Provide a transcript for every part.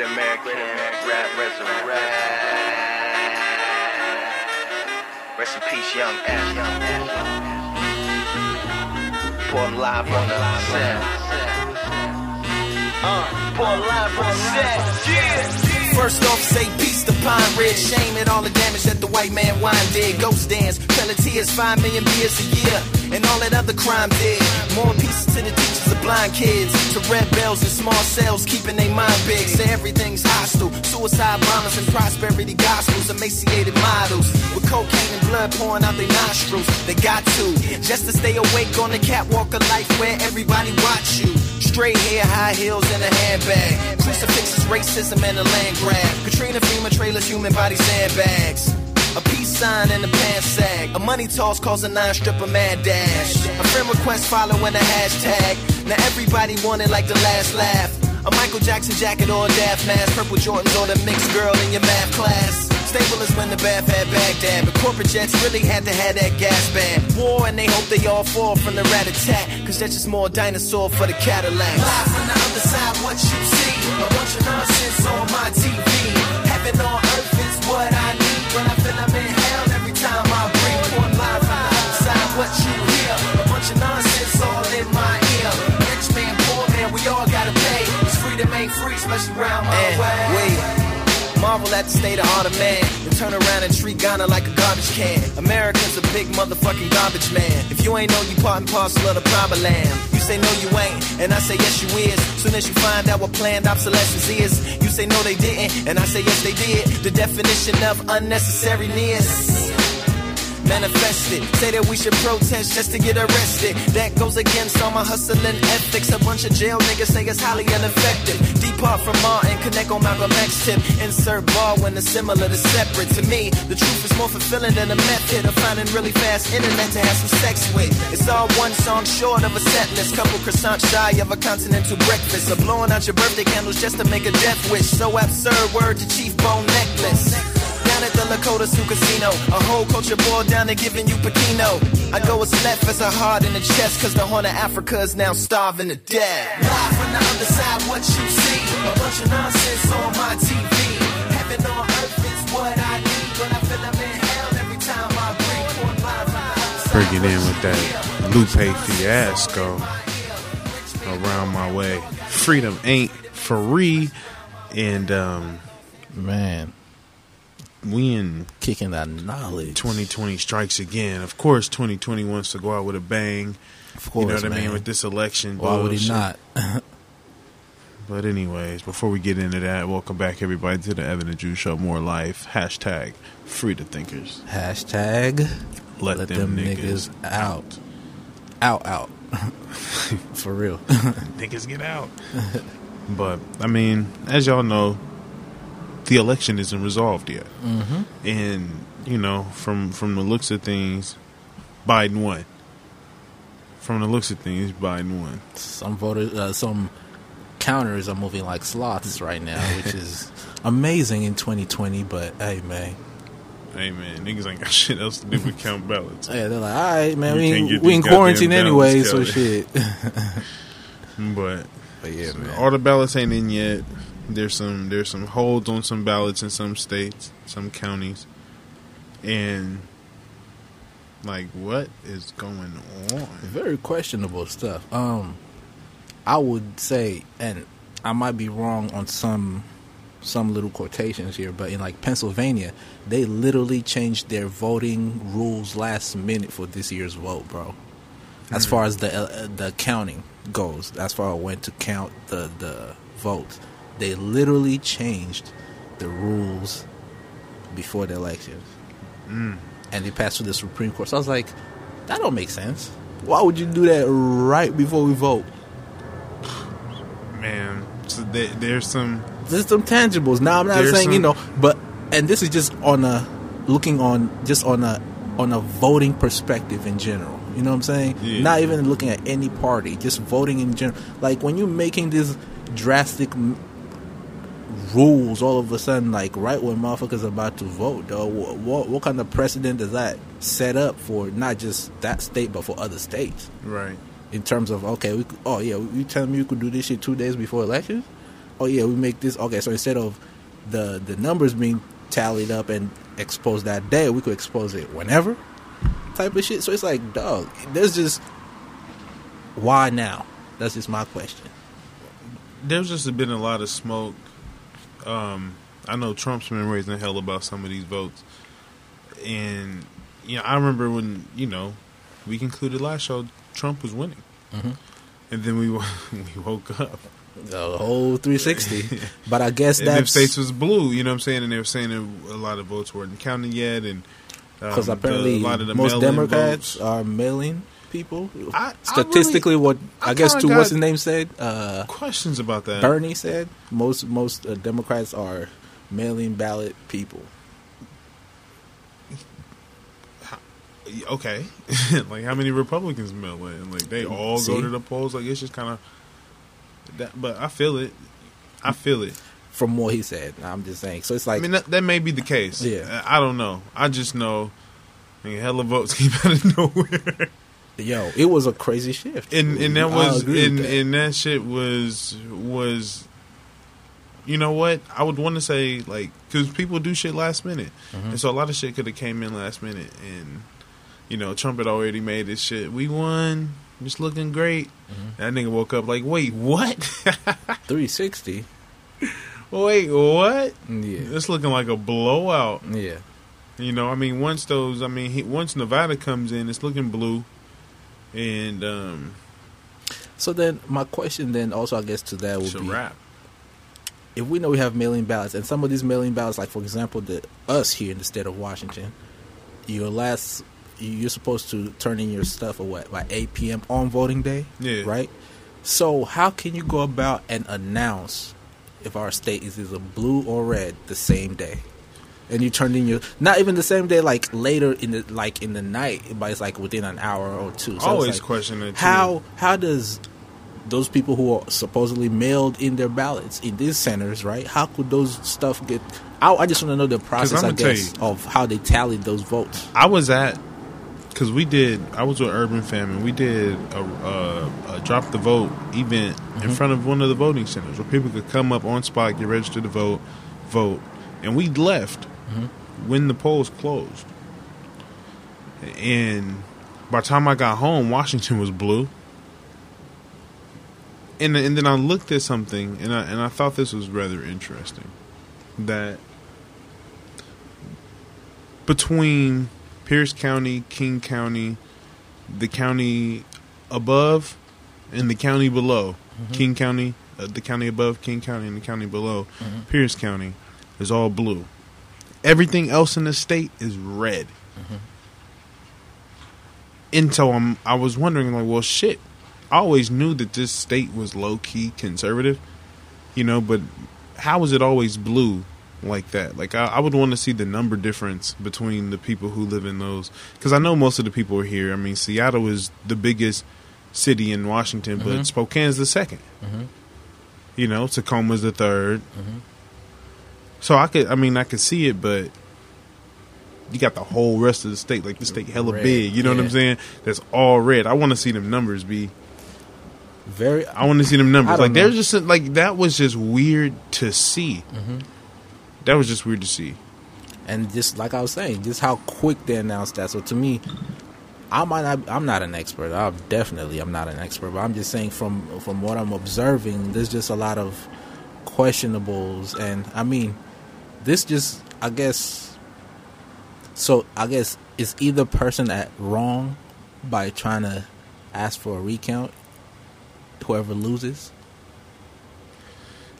Great American rap resurrect. Rest in peace, young F. Pour live on the set. Uh, pour live on the set. First off, say peace to Pine Ridge. Shame at all the damage that the white man wine did. Ghost dance, Peltier's, five million beers a year, and all that other crime did. More pieces to the teachers of blind kids, to red bells and small cells, keeping their mind big. Say everything's hostile. Suicide bombers and prosperity gospels, emaciated models with cocaine and blood pouring out their nostrils. They got to just to stay awake on the catwalk of life where everybody watch you. Straight hair, high heels, and a handbag. Crucifixes, racism, and a land grab. Katrina FEMA trailers, human body sandbags. Sign and a pants sag. A money toss cause a nine stripper mad dash. A friend request following a hashtag. Now everybody wanted like the last laugh. A Michael Jackson jacket or a daft mask. Purple Jordans or the mixed girl in your math class. Stable is when the Baath had Baghdad, but corporate jets really had to have that gas bag. War and they hope they all fall from the rat attack, cause that's just more dinosaur for the Cadillac. Live from the other side, what you see, a bunch of nonsense on my TV. Heaven on earth is what I Freedom ain't free, especially around my way. Wait. Marvel at the state of art of man. And turn around and treat Ghana like a garbage can. America's a big motherfucking garbage man. If you ain't know, you part and parcel of the problem. Land. You say no, you ain't, and I say yes, you is. Soon as you find out what planned obsolescence is, you say no, they didn't, and I say yes, they did. The definition of unnecessariness manifested. Say that we should protest just to get arrested. That goes against all my hustling ethics. A bunch of jail niggas say it's highly ineffective. Depart from Martin, connect on Malcolm X tip. Insert ball when it's similar to separate. To me, the truth is more fulfilling than a method of finding really fast internet to have some sex with. It's all one song short of a set list. Couple croissants shy of a continental breakfast. Or blowing out your birthday candles just to make a death wish. So absurd, word to Chief Bone Necklace down at the Lakota Sioux Casino. A whole culture boiled down to giving you Pekino. I go as left as a heart in the chest, cause the horn of Africa is now starving to death. Live from the other side, what you see. A bunch of nonsense on my TV. Heaven on earth is what I need. When I feel I'm in hell every time I breathe. One live from the other side, Bring it in with that. Lupe fiasco around my way. Freedom ain't free, and um, Man, we in kicking that knowledge. 2020 strikes again. Of course, 2020 wants to go out with a bang. Of course, you know what I mean with this election. Why would he not? But anyways, before we get into that, welcome back everybody to the Evan and Drew Show. More life. Hashtag free the thinkers. Hashtag Let, let them, them niggas, niggas out. Out, out. For real. niggas get out. but I mean, as y'all know, the election isn't resolved yet, mm-hmm. and you know, from from the looks of things, Biden won. From the looks of things, Biden won. Some voters, uh, some counters are moving like sloths right now, which is amazing in 2020. But hey, man, Hey man, niggas ain't got shit else to do but count ballots. yeah, they're like, all right, man, We we, in, we in quarantine anyway, so shit. But but yeah, man. all the ballots ain't in yet. There's some there's some holds on some ballots in some states, some counties, and like what is going on? very questionable stuff. Um, I would say, and I might be wrong on some some little quotations here, but in like Pennsylvania, they literally changed their voting rules last minute for this year's vote, bro. As far as the uh, the counting goes, as far as when to count the the votes, they literally changed the rules before the elections, Mm. and they passed through the Supreme Court. So I was like, that don't make sense. Why would you do that right before we vote? Man, so there, there's some There's some tangibles. Now I'm not There's saying you know, but and this is just on a looking on just on a on a voting perspective in general. You know what I'm saying? Yeah. Not even looking at any party, just voting in general. Like when you're making these drastic m- rules, all of a sudden, like right when motherfuckers about to vote, though, what, what what kind of precedent does that set up for not just that state but for other states? right. in terms of okay, we, oh yeah, you telling me you could do this shit two days before elections? oh yeah, we make this. Okay, so instead of the the numbers being tallied up and exposed that day, we could expose it whenever, type of shit. So it's like, dog, there's just why now? That's just my question. There's just been a lot of smoke. Um, I know Trump's been raising hell about some of these votes, and you know, I remember when you know we concluded last show Trump was winning, Mhm. and then we we woke up The whole 360. but I guess that states was blue. You know what I'm saying? And they were saying a lot of votes weren't counted yet, and um, because the- apparently a lot of the most Democrats votes- are mailing people. I- I Statistically, really- what I I, guess to what's his name said, uh, questions about that. Bernie said most most uh, Democrats are mailing ballot people. okay, like how many Republicans mail in? Like they all See? go to the polls. Like it's just kind of that. But I feel it. I feel it. From what he said, I'm just saying. So it's like I mean that, that may be the case. Yeah. I I don't know. I just know. I mean, hella votes came out of nowhere, Yo, it was a crazy shift, and and that I was and that. and that shit was was. You know what? I would want to say like because people do shit last minute, Mm-hmm. and so a lot of shit could have came in last minute, and you know Trump had already made this shit. We won, just looking great. Mm-hmm. That nigga woke up like, wait, what? 360. wait, what? Yeah, It's looking like a blowout. yeah. You know, I mean, once those, I mean, he, once Nevada comes in, it's looking blue, and um, So then, my question then also, I guess, to that would be: wrap. if we know we have mailing ballots, and some of these mailing ballots, like for example, the us here in the state of Washington, your last, you're supposed to turn in your stuff at what by 8 p.m. on voting day, Yeah. right? So how can you go about and announce if our state is either blue or red the same day? And you turned in your not even the same day, like later in the like in the night, but it's like within an hour or two. So Always like, question it. too. how how does those people who are supposedly mailed in their ballots in these centers, right? How could those stuff get? I, I just want to know the process, I guess, you. of how they tallied those votes. I was at because we did. I was with Urban Famine. We did a, a, a drop the vote event Mm-hmm. in front of one of the voting centers where people could come up on spot, get registered to vote, vote, and we left Mm-hmm. when the polls closed. And by the time I got home, Washington was blue. And and then I looked at something, and I and I thought this was rather interesting, that between Pierce County, King County, the county above, and the county below. King County, uh, the county above King County, and the county below Pierce County is all blue. Everything else in the state is red. Mm-hmm. And so I'm, I was wondering, like, well, shit. I always knew that this state was low key conservative, you know, but how is it always blue like that? Like, I, I would want to see the number difference between the people who live in those, because I know most of the people are here. I mean, Seattle is the biggest city in Washington, but mm-hmm. Spokane's the 2nd mm-hmm. You know, Tacoma's the 3rd So I could, I mean, I could see it, but you got the whole rest of the state, like the state hella Red, big. You know what I'm saying? That's all red. I want to see them numbers be. Very, I want to see them numbers. Like there's just like that was just weird to see. Mm-hmm. That was just weird to see. and just like I was saying, just how quick they announced that. So to me, I might not. I'm not an expert. I'm definitely I'm not an expert. But I'm just saying from from what I'm observing, there's just a lot of questionables, and I mean, this just I guess. So I guess is either person at wrong by trying to ask for a recount, whoever loses.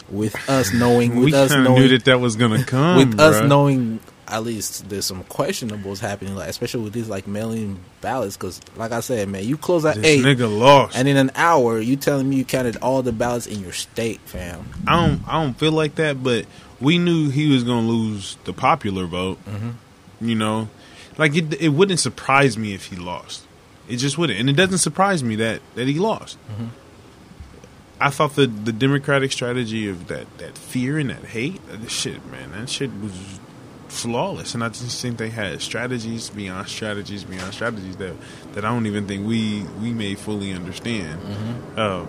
With us knowing, with we us knowing knew that that was gonna come. with us knowing at least there's some questionables happening, like especially with these like mailing ballots. Because, like I said, man, you close at this eight, nigga lost. and in an hour, you telling me you counted all the ballots in your state, fam. I don't I don't feel like that, but we knew he was gonna lose the popular vote. Mm-hmm. You know, like it it wouldn't surprise me if he lost. It just wouldn't, and it doesn't surprise me that that he lost. Mm-hmm. I thought the the Democratic strategy of that that fear and that hate, uh, shit, man, that shit was flawless, and I just think they had strategies beyond strategies beyond strategies that that I don't even think we we may fully understand. Mm-hmm. Um,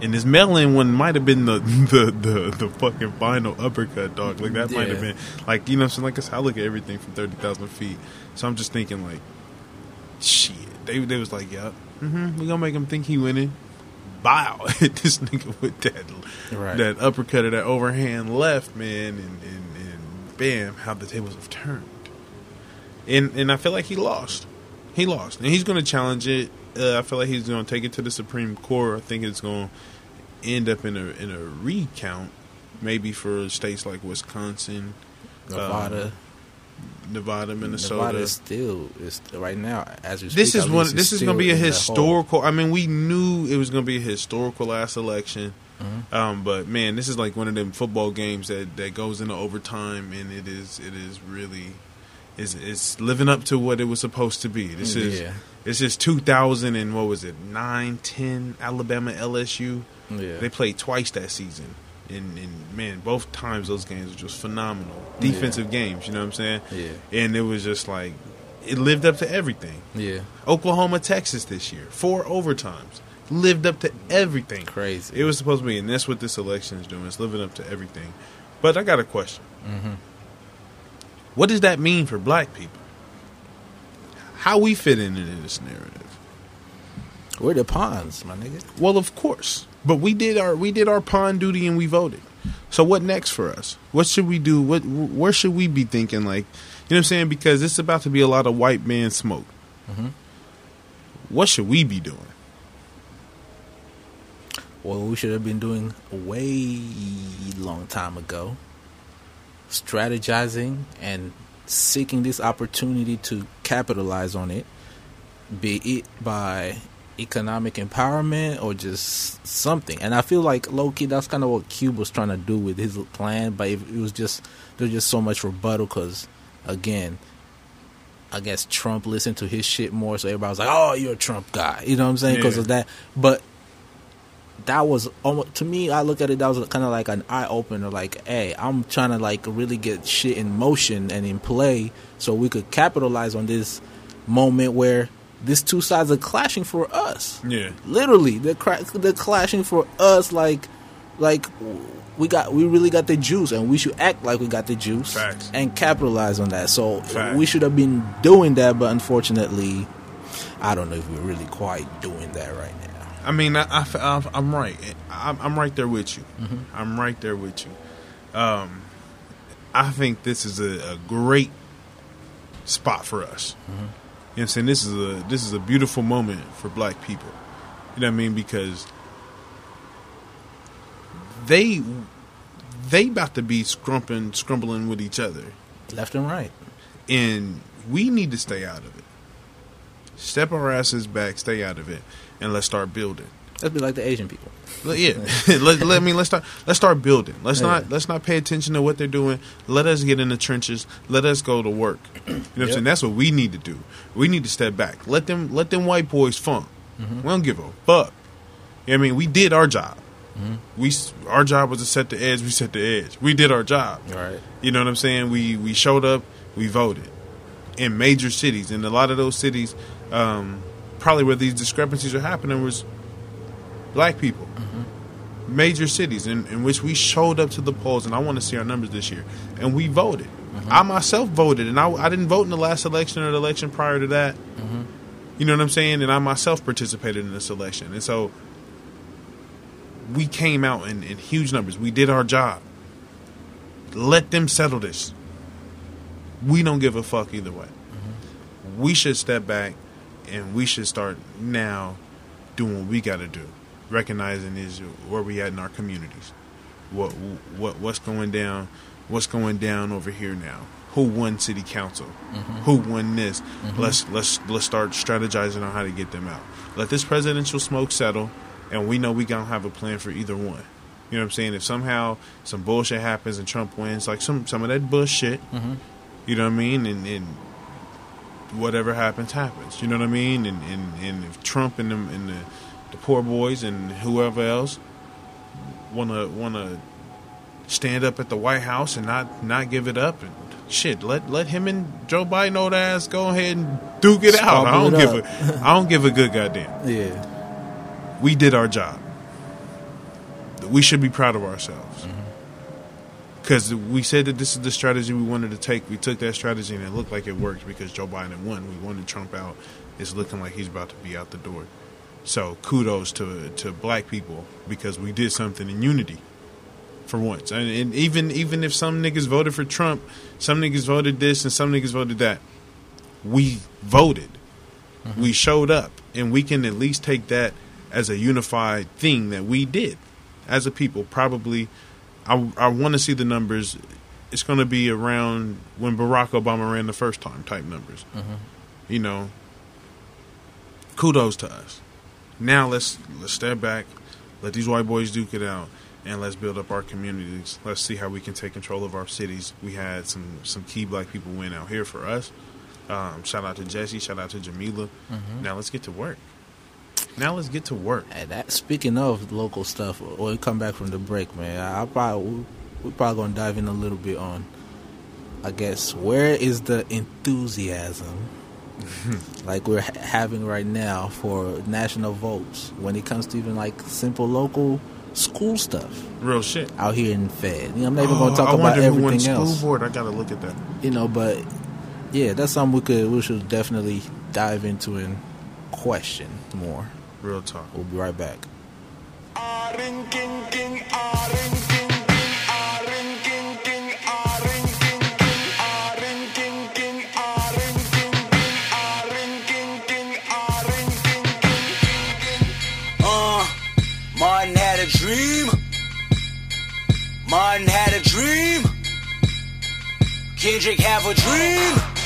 And this mail-in one might have been the, the the the fucking final uppercut, dog. Like that might have been like you know. I'm saying like I look at everything from thirty thousand feet, so I'm just thinking like, shit. They they was like, yeah, mm-hmm, we gonna make him think he winning. Bow, hit this nigga with that Right. that uppercut or that overhand left, man, and, and, and bam, how the tables have turned. And and I feel like he lost. He lost, and he's going to challenge it. Uh, I feel like he's going to take it to the Supreme Court. I think it's going to end up in a in a recount, maybe for states like Wisconsin, Nevada, Nevada, Minnesota. Nevada is still is right now as we this speak, is one. This is going to be a still in that hole. historical. I mean, we knew it was going to be a historical last election. Mm-hmm. Um, but man, this is like one of them football games that, that goes into overtime, and it is it is really is it's living up to what it was supposed to be. This is Yeah. it's just 2000 and what was it 9, 10 Alabama LSU. Yeah. They played twice that season, and, and man, both times those games were just phenomenal defensive games. You know what I'm saying? Yeah. And it was just like it lived up to everything. Yeah, Oklahoma, Texas this year. Four overtimes. Lived up to everything. Crazy. It was supposed to be, and that's what this election is doing. It's living up to everything. But I got a question. Mm-hmm. What does that mean for black people? How we fit in into this narrative? we're the pawns, my nigga. Well, of course. But we did our we did our pawn duty and we voted. So what next for us? What should we do? What where should we be thinking? Like, you know what I'm saying? Because it's about to be a lot of white man smoke. Mm-hmm. What should we be doing? Well, we should have been doing a way long time ago. Strategizing and seeking this opportunity to capitalize on it, be it by economic empowerment or just something. And I feel like low key, that's kind of what Cube was trying to do with his plan. But it, it was just there's just so much rebuttal because, again, I guess Trump listened to his shit more, so everybody was like, "Oh, you're a Trump guy," you know what I'm saying? Because Yeah. of that. But that was almost to me. I look at it that was kind of like an eye opener. Like, hey, I'm trying to like really get shit in motion and in play, so we could capitalize on this moment where these two sides are clashing for us. Yeah. Literally, they're cra- they're clashing for us. Like, like we got we really got the juice, and we should act like we got the juice Facts. and capitalize on that. So Facts. we should have been doing that, but unfortunately, I don't know if we're really quite doing that right now. I mean, I, am right. I'm, I'm right there with you. I'm right there with you. Um, I think this is a, a great spot for us. You know what I'm saying? This is a this is a beautiful moment for black people. You know what I mean? Because they they about to be scrumping, scrumbling with each other Left and right. and we need to stay out of it. Step our asses back, stay out of it, and let's start building. Let's be like the Asian people. Let- Yeah, let, let I mean let's start let's start building. Let's Yeah. not let's not pay attention to what they're doing. Let us get in the trenches. Let us go to work. You know what I'm saying? That's what we need to do. We need to step back. Let them let them white boys funk. Mm-hmm. We don't give a fuck. You know what I mean, we did our job. Mm-hmm. We our job was to set the edge. We set the edge. We did our job. Right. You know what I'm saying? We we showed up, we voted in major cities, In a lot of those cities, um, probably where these discrepancies are happening was black people. Mm-hmm. Major cities in, in which we showed up to the polls, and I want to see our numbers this year, and we voted. Mm-hmm. I myself voted, and I, I didn't vote in the last election or the election prior to that. Mm-hmm. You know what I'm saying? And I myself participated in this election, and so we came out in, in huge numbers. We did our job. Let them settle this. We don't give a fuck either way. We should step back and we should start now doing what we got to do. Recognizing is where we at in our communities. What what what's going down? What's going down over here now? Who won city council? Mm-hmm. Who won this? Mm-hmm. Let's let's let's start strategizing on how to get them out. Let this presidential smoke settle, and we know we gonna have a plan for either one. You know what I'm saying? If somehow some bullshit happens and Trump wins, like some some of that bullshit, mm-hmm. you know what I mean, and, and whatever happens, happens. You know what I mean? And and, and if Trump and them and the, the poor boys and whoever else wanna wanna stand up at the White House and not not give it up and shit, let let him and Joe Biden old ass go ahead and duke it out. I don't give a I don't give a good goddamn. Yeah. We did our job. we should be proud of ourselves. Because we said that this is the strategy we wanted to take. We took that strategy and it looked like it worked because Joe Biden won. We wanted Trump out. It's looking like he's about to be out the door. So kudos to to black people because we did something in unity for once. And, and even even if some niggas voted for Trump, some niggas voted this and some niggas voted that, we voted. Mm-hmm. We showed up, and we can at least take that as a unified thing that we did as a people. Probably, I I want to see the numbers. It's going to be around when Barack Obama ran the first time type numbers. You know, kudos to us. Now let's let's step back, let these white boys duke it out, and let's build up our communities. Let's see how we can take control of our cities. We had some some key black people win out here for us. Um, shout out to Jesse. Shout out to Jamila. Now let's get to work. Now let's get to work. And that speaking of local stuff, when we come back from the break, man, I, probably we're probably gonna dive in a little bit on. I guess where is the enthusiasm like we're ha- having right now for national votes when it comes to even like simple local school stuff Real shit. out here in Fed. You know, I'm not even Oh, gonna talk I about wonder who won everything school else. board. I gotta look at that. You know, but yeah, that's something we could we should definitely dive into and question more. Real talk. We'll be right back. Uh, Martin had a dream. Martin had a dream. Kendrick have a dream.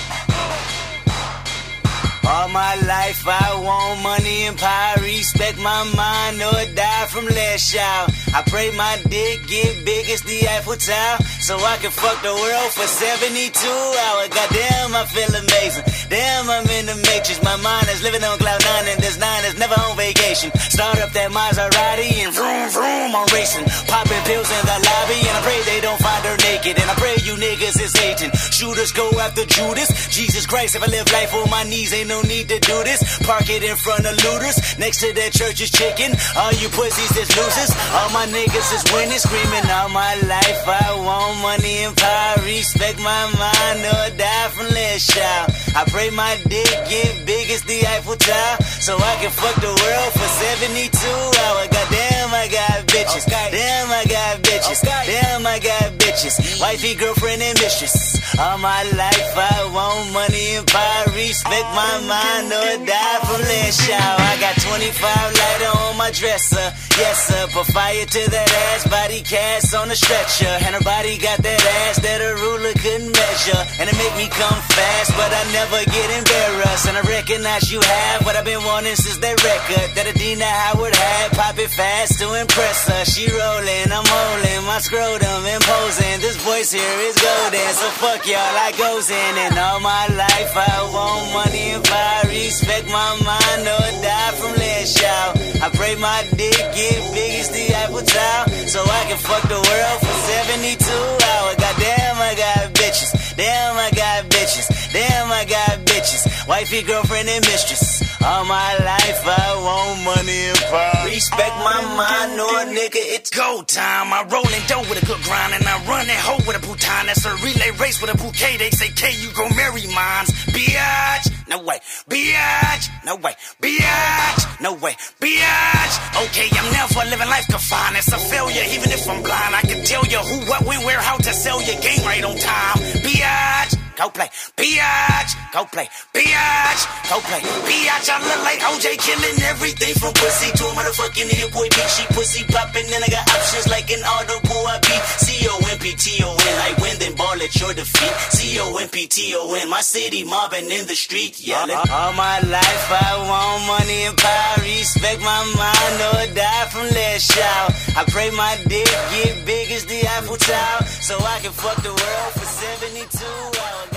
All my life. I want money and power, respect my mind or die from less child. I pray my dick get big as the Eiffel Tower, so I can fuck the world for 72 hours. Goddamn, I feel amazing. Damn, I'm in the matrix. My mind is living on cloud nine, and this nine is never on vacation. Start up that Maserati and vroom vroom, I'm racing. Popping pills in the lobby, and I pray they don't find her naked. And I pray you niggas is hating. Shooters go after Judas. Jesus Christ, if I live life on my knees, ain't no need to do this. Park it in front of looters. Next to that church is chicken. All you pussies is losers. All my niggas is winning, screaming all my life. I want money and power. Respect my mind or die from less child. I pray my dick get big as the Eiffel Tower. So I can fuck the world for 72 hours. Goddamn, I got bitches. Damn, I got bitches. Damn, I got bitches. Mm. Wifey, girlfriend, and mistress. All my life I want money and power. Respect my mind or die from less shower. I got 25 lighter on my dresser. Yes, sir. Put fire to that ass. Body cast on a stretcher. And her body got that ass that a ruler couldn't measure. And it make me come fast, but I never get embarrassed. And I recognize you have what I've been wanting since that record that Adina Howard had. Pop it fast to impress her. She rolling, I'm holding my scrotum imposing. This voice here is golden, so fuck y'all, I goes in. And all my life I want money and power. Respect my mind or die from less shout. I pray my dick get big as the Eiffel Tower, so I can fuck the world for 72 hours. Goddamn, I got bitches. Damn, I got bitches. Damn, I got bitches. Wifey, girlfriend, and mistress. All my life I want money and power. Respect my mind, or nigga, it's go time. I roll in dough with a good grind, and I run that hoe with a bouton. That's a relay race with a bouquet. They say, K, you gon' marry mines. Biatch, no way. Biatch, no way. Biatch, no way. Biatch. Okay, I'm never living life confined. It's a failure, even if I'm blind. I can tell you who, what, when, where, how to sell your game right on time. Biatch. Go play, biatch. Go play, biatch. Go play, biatch. I look like OJ killing everything from pussy to a motherfucking hit boy bitch. She pussy popping, and I got options like an audible. I be C O M P T O N. I win, then ball at your defeat. C O M P T O N. My city mobbing in the street, yelling. All my life I want money and power. Respect my mind or die from less shout. I pray my dick get big as the Eiffel Tower, so I can fuck the world for 72 hours.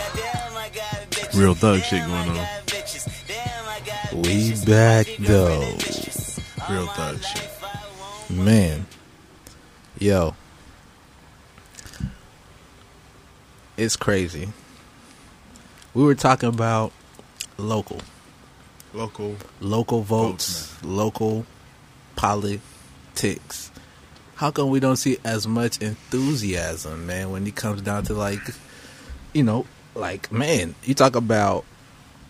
Real thug shit going on. got bitches. Damn, I got We back, though. girlfriend, and mistress. All Real thug shit. life I want Man, yo, it's crazy. We were talking about local, Local. local votes, Votes, local politics, how come we don't see as much enthusiasm, man, when it comes down to like, you know, like man, you talk about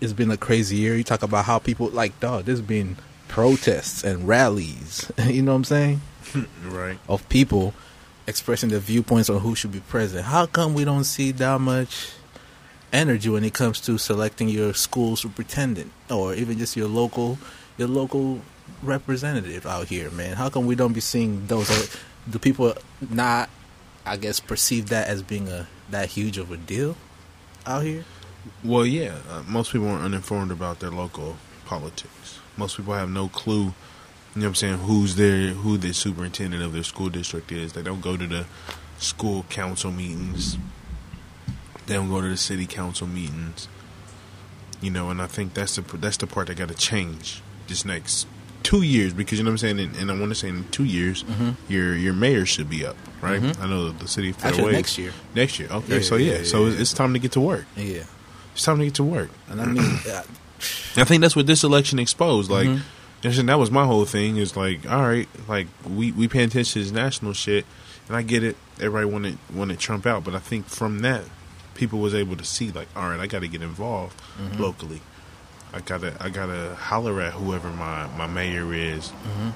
it's been a crazy year. You talk about how people like, dog, there's been protests and rallies. you know what I'm saying? Right. Of people expressing their viewpoints on who should be president. How come we don't see that much energy when it comes to selecting your school superintendent or even just your local your local representative out here, man? How come we don't be seeing those? Or do people not, I guess, perceive that as being a that huge of a deal out here? Well, yeah. Uh, most people are uninformed about their local politics. Most people have no clue. You know what I'm saying? Who's their who the superintendent of their school district is? They don't go to the school council meetings. They don't go to the city council meetings. You know, and I think that's the that's the part that got to change this next two years because you know what I'm saying. And, and I want to say in two years, your your mayor should be up, right? I know the city of Mm-hmm. Actually, next year. Next year, okay. Yeah, so yeah, yeah, so it's, it's time to get to work. Yeah, It's time to get to work. and I mean, uh, I think that's what this election exposed. Like, Mhm. and that was my whole thing. Is like, all right, like we we pay attention to this national shit, and I get it. Everybody wanted wanted Trump out, but I think from that, people was able to see like, all right, I got to get involved Mm-hmm. locally. I gotta I gotta holler at whoever my my mayor is. Mm-hmm.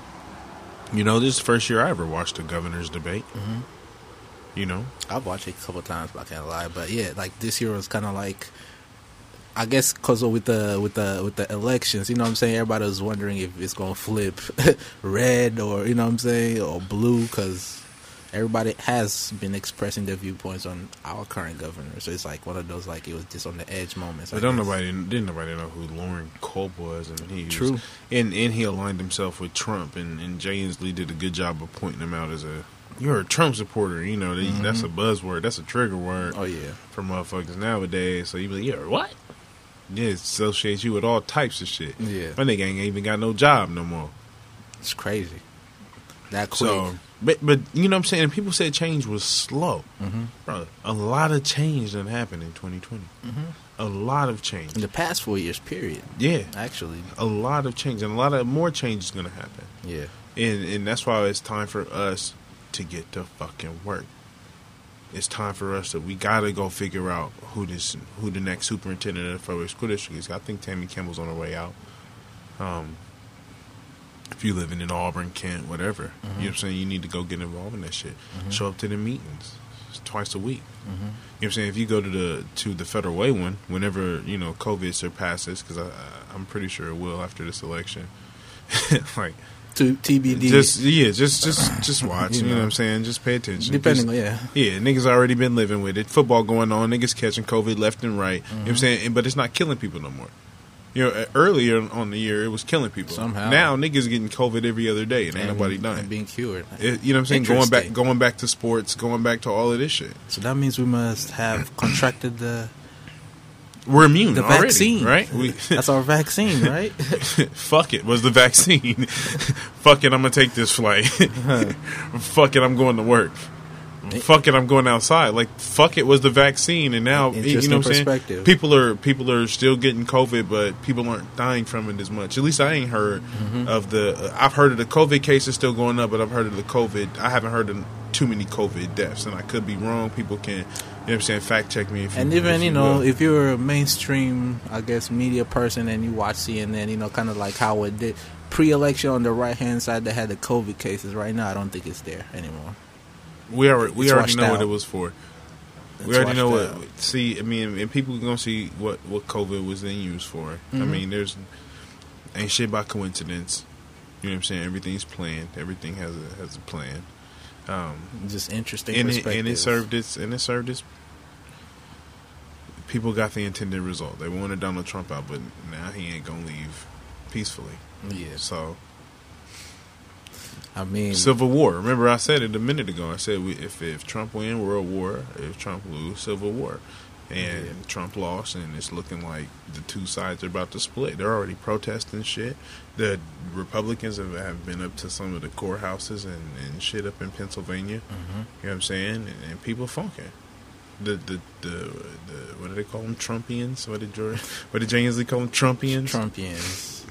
You know, this is the first year I ever watched the governor's debate. Mm-hmm. You know, I've watched it a couple times, but I can't lie. But yeah, like this year was kind of like, I guess, because with the with the with the elections, you know, what I'm saying everybody was wondering if it's gonna flip red or you know, what I'm saying, or blue, because everybody has been expressing their viewpoints on our current governor. So it's like one of those like it was just on the edge moments. I But don't guess. nobody didn't nobody know who Loren Culp was, and he was- True. and and he aligned himself with Trump, and and Jay Inslee did a good job of pointing him out as a you're a Trump supporter. You know that- that's a buzzword, that's a trigger word Mm-hmm. Oh yeah, for motherfuckers nowadays. So you be like, yeah, what? Yeah, it associates you with all types of shit. Yeah. my nigga ain't even got no job no more. it's crazy. That quick. So, but but you know what I'm saying? And people said change was slow, Mhm. bro. A lot of change that happened in 2020. A lot of change. in the past four years, period. Yeah, Actually, a lot of change, and a lot of more change is gonna happen. yeah. And and that's why it's time for us to get to fucking work. It's time for us that we gotta go figure out who this who the next superintendent of the Federal School District is. I think Tammy Campbell's on her way out. Um, if you're living in Auburn, Kent, whatever, you know what I'm saying, you need to go get involved in that shit. Mm-hmm. Show up to the meetings twice a week. Mm-hmm. You know what I'm saying? If you go to the to the Federal Way one, whenever you know COVID surpasses, because I, I'm pretty sure it will after this election. like To TBD. just yeah, just just just watch. You you, know. know. what I'm saying? Just pay attention. depending, Just- yeah. yeah, niggas already been living with it. Football going on, niggas catching COVID left and right. You know what I'm mm-hmm. saying? But it's not killing people no more. You know, earlier on the year it was killing people. Somehow. now niggas getting COVID every other day and ain't And- nobody dying. being cured. It- you know what I'm saying? Going back, going back to sports, going back to all of this shit. So that means we must have contracted the We're immune the already, vaccine, right? We, That's our vaccine, right? fuck it was the vaccine. fuck it, I'm gonna take this flight. fuck it, I'm going to work. Fuck it, I'm going outside. Like fuck it was the vaccine, and now you know what I'm saying. People are people are still getting COVID, but people aren't dying from it as much. At least I ain't heard Mm-hmm. of the. I've heard of the COVID cases still going up, but I've heard of the COVID. I haven't heard of too many COVID deaths, and I could be wrong. People can, you know what I'm saying, fact check me. If and even if you know, will. if you're a mainstream, I guess, media person and you watch CNN, you know, kind of like how it did pre-election on the right hand side, they had the COVID cases. Right now, I don't think it's there anymore. We already we already know what it was for. we It's already know what. out. See, I mean, and people gonna see what what COVID was then used for. I Mhm. mean, there's ain't shit by coincidence. You know what I'm saying? Everything's planned. Everything has a has a plan. Um, Just interesting and it, and it served its and it served its. People got the intended result. They wanted Donald Trump out, but now he ain't gonna leave peacefully. Yeah, So I mean, Civil War. Remember, I said it a minute ago. I said we, if if Trump win, World War. If Trump lose, Civil War. And Yeah. Trump lost, and it's looking like the two sides are about to split. They're already protesting shit. The Republicans have, have been up to some of the courthouses and, and shit up in Pennsylvania. Mhm. You know what I'm saying? And, and people funking. The, the the the what do they call them? Trumpians? What did George? What did James Lee call them? Trumpians? Trumpians.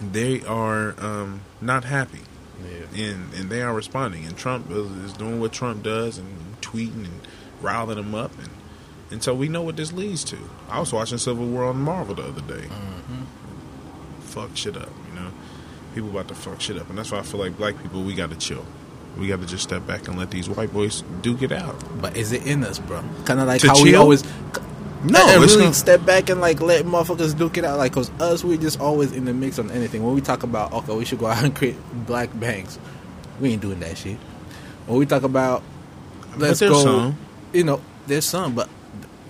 they are um, not happy. Yeah. and and they are responding. And Trump is, doing what Trump does and tweeting and riling them up, and and so we know what this leads to. I was watching Civil War on Marvel the other day. Mm-hmm. Fuck shit up, you know. People about to fuck shit up, and that's why I feel like black people we got to chill. We got to just step back and let these white boys duke it out. But is it in us, bro? Kind of like To how we always No, and it's really not- step back and like let motherfuckers duke it out. Like, cause us, we just always in the mix on anything. When we talk about okay, we should go out and create black banks, we ain't doing that shit. When we talk about let's go, some. you know, there's some, but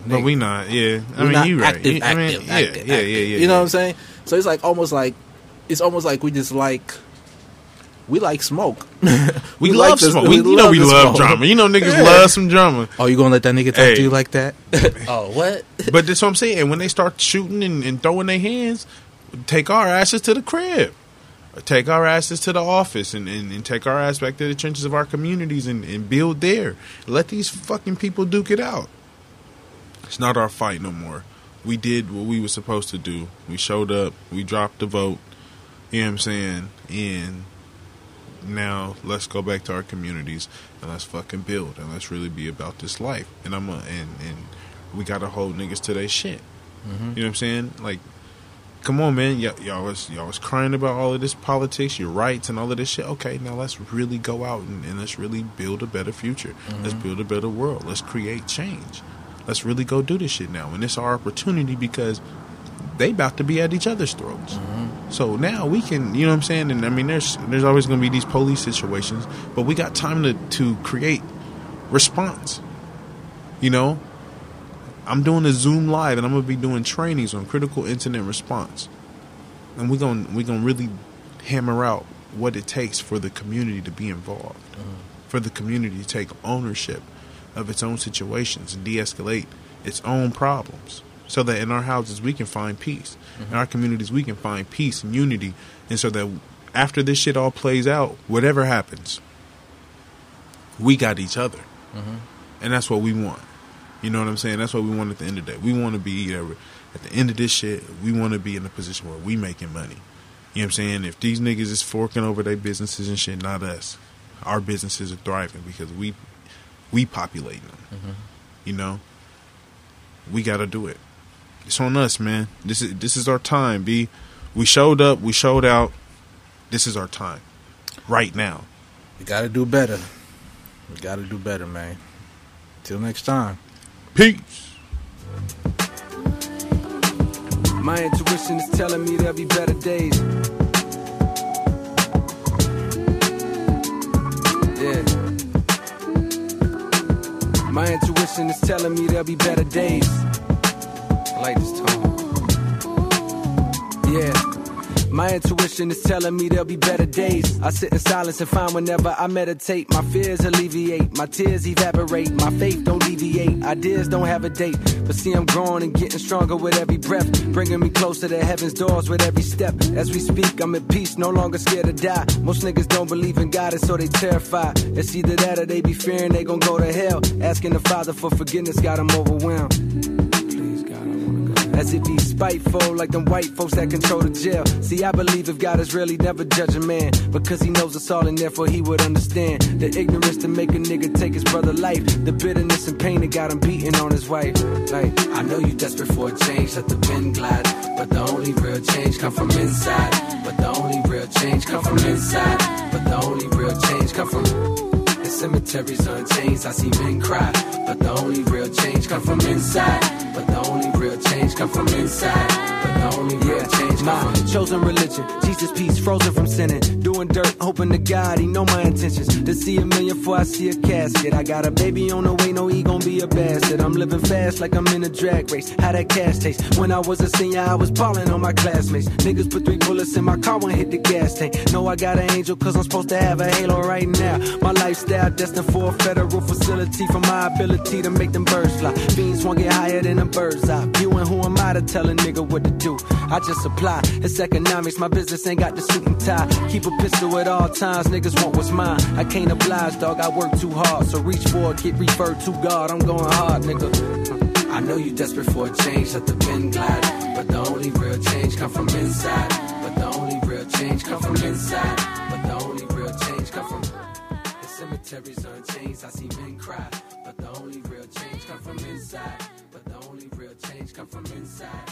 But we not. Yeah, I mean you right. active, You- I mean, active, yeah, active, yeah, active. yeah, yeah. You know yeah. what I'm saying? So it's like almost like it's almost like we just like we like smoke. We, like love this- smoke. We, you know we love smoke. drama. You know niggas Yeah. love some drama. Oh, you gonna let that nigga talk Hey. to you like that? oh, what? But that's what I'm saying. And when they start shooting and, and throwing their hands, take our asses to the crib. Take our asses to the office and, and, and take our ass back to the trenches of our communities and, and build there. Let these fucking people duke it out. It's not our fight no more. We did what we were supposed to do. We showed up. We dropped the vote. You know what I'm saying? And now let's go back to our communities and let's fucking build and let's really be about this life. And I'm a, and and we gotta hold niggas to their shit. Mm-hmm. You know what I'm saying? Like, come on, man. Y- y'all was y'all was crying about all of this politics, your rights, and all of this shit. Okay, now let's really go out and, and let's really build a better future. Mm-hmm. Let's build a better world. Let's create change. Let's really go do this shit now. And it's our opportunity because they about to be at each other's throats. Mm-hmm. So now we can, you know what I'm saying? And I mean, there's there's always going to be these police situations, but we got time to to create response. You know, I'm doing a Zoom live, and I'm gonna be doing trainings on critical incident response, and we're gonna we're gonna really hammer out what it takes for the community to be involved, mm-hmm. for the community to take ownership of its own situations and de-escalate its own problems, so that in our houses we can find peace, in mm-hmm. our communities we can find peace and unity, and so that after this shit all plays out, whatever happens, we got each other, mm-hmm. and that's what we want. You know what I'm saying? That's what we want at the end of the day. We want to be at the end of this shit. We want to be in a position where we making money. You know what I'm saying? If these niggas is forking over their businesses and shit, not us. Our businesses are thriving because we we populating them. Mm-hmm. You know, we got to do it. It's on us, man. This is this is our time. B, we showed up. We showed out. This is our time, right now. We gotta do better. We gotta do better, man. Till next time. Peace. My intuition is telling me there'll be better days. Yeah. My intuition is telling me there'll be better days. This tone. Yeah. My intuition is telling me there'll be better days. I sit in silence and find whenever I meditate, my fears alleviate, my tears evaporate, my faith don't deviate, ideas don't have a date. But see, I'm growing and getting stronger with every breath, bringing me closer to heaven's doors with every step. As we speak, I'm at peace, no longer scared to die. Most niggas don't believe in God, and so they terrified. It's either that or they be fearing they gon' go to hell. Asking the Father for forgiveness got them overwhelmed. As if he's spiteful, like them white folks that control the jail. See, I believe if God is really never judge a man, because he knows us all and therefore he would understand the ignorance to make a nigga take his brother life, the bitterness and pain that got him beating on his wife. Like, I know you desperate for a change, let the pen glide, but the only real change come from inside. But the only real change come from inside. But the only real change come from in cemeteries unchanged, I see men cry. But the only real change come from inside. But the only real change come from inside. But the only real change come from chosen religion. Jesus peace, frozen from sinning. Doing dirt, hoping to God he know my intentions. To see a million before I see a casket. I got a baby on the way, no he gon' be a bastard. I'm living fast like I'm in a drag race. How that cash taste? When I was a senior, I was balling on my classmates. Niggas put three bullets in my car when hit the gas tank. Know I got an angel cause I'm supposed to have a halo right now. My lifestyle destined for a federal facility for my ability to make them birds fly. Fiends won't get higher than a bird's eye. You and who am I to tell a nigga what to do? I just supply. It's economics. My business ain't got the suit and tie. Keep a pistol at all times. Niggas want what's mine. I can't oblige, dog. I work too hard. So reach for it, get referred to God. I'm going hard, nigga. I know you desperate for a change, let the pen glide. But the only real change come from inside. But the only real change come from inside. But the only real change. come from the cemeteries unchanged. I see men cry, but the only real change come from inside. But the only real change come from inside.